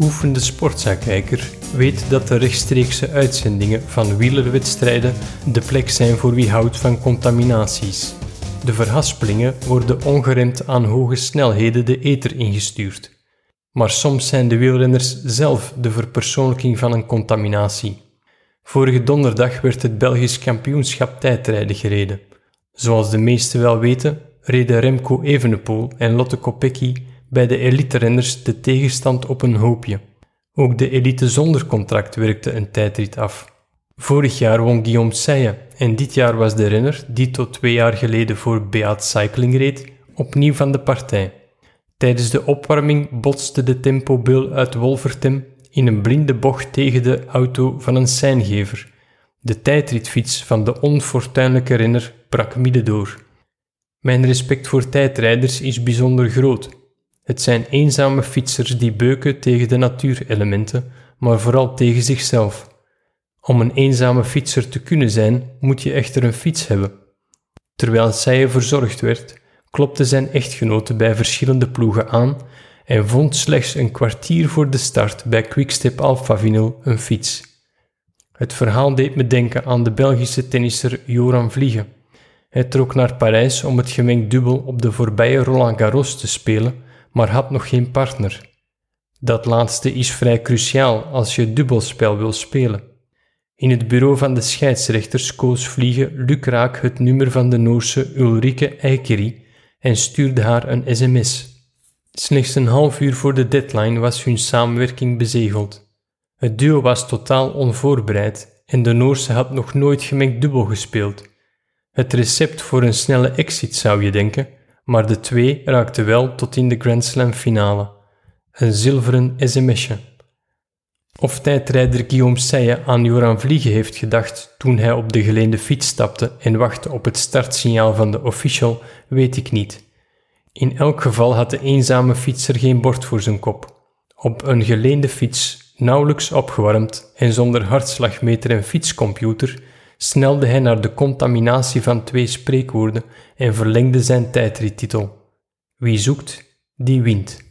geoefende sportzakijker weet dat de rechtstreekse uitzendingen van wielerwedstrijden de plek zijn voor wie houdt van contaminaties. De verhaspelingen worden ongeremd aan hoge snelheden de ether ingestuurd. Maar soms zijn de wielrenners zelf de verpersoonlijking van een contaminatie. Vorige donderdag werd het Belgisch kampioenschap tijdrijden gereden. Zoals de meesten wel weten, reden Remco Evenepoel en Lotte Kopecky bij de elite-renners de tegenstand op een hoopje. Ook de elite zonder contract werkte een tijdrit af. Vorig jaar won Guillaume Seye en dit jaar was de renner, die tot twee jaar geleden voor Beat Cycling reed, opnieuw van de partij. Tijdens de opwarming botste de tempobul uit Wolvertem in een blinde bocht tegen de auto van een seingever. De tijdritfiets van de onfortuinlijke renner brak midden door. Mijn respect voor tijdrijders is bijzonder groot. Het zijn eenzame fietsers die beuken tegen de natuurelementen, maar vooral tegen zichzelf. Om een eenzame fietser te kunnen zijn, moet je echter een fiets hebben. Terwijl zij verzorgd werd, klopte zijn echtgenote bij verschillende ploegen aan en vond slechts een kwartier voor de start bij Quickstep Alpha Vinyl een fiets. Het verhaal deed me denken aan de Belgische tennisser Joran Vliegen. Hij trok naar Parijs om het gemengd dubbel op de voorbije Roland Garros te spelen, maar had nog geen partner. Dat laatste is vrij cruciaal als je dubbelspel wil spelen. In het bureau van de scheidsrechters koos Vliegen lukraak het nummer van de Noorse Ulrike Eikeri en stuurde haar een sms. Slechts een half uur voor de deadline was hun samenwerking bezegeld. Het duo was totaal onvoorbereid en de Noorse had nog nooit gemengd dubbel gespeeld. Het recept voor een snelle exit zou je denken, maar de twee raakten wel tot in de Grand Slam finale. Een zilveren sms'je. Of tijdrijder Guillaume Seye aan Joran Vliegen heeft gedacht toen hij op de geleende fiets stapte en wachtte op het startsignaal van de official, weet ik niet. In elk geval had de eenzame fietser geen bord voor zijn kop. Op een geleende fiets, nauwelijks opgewarmd en zonder hartslagmeter en fietscomputer, snelde hij naar de contaminatie van twee spreekwoorden en verlengde zijn tijdrittitel. Wie zoekt, die wint.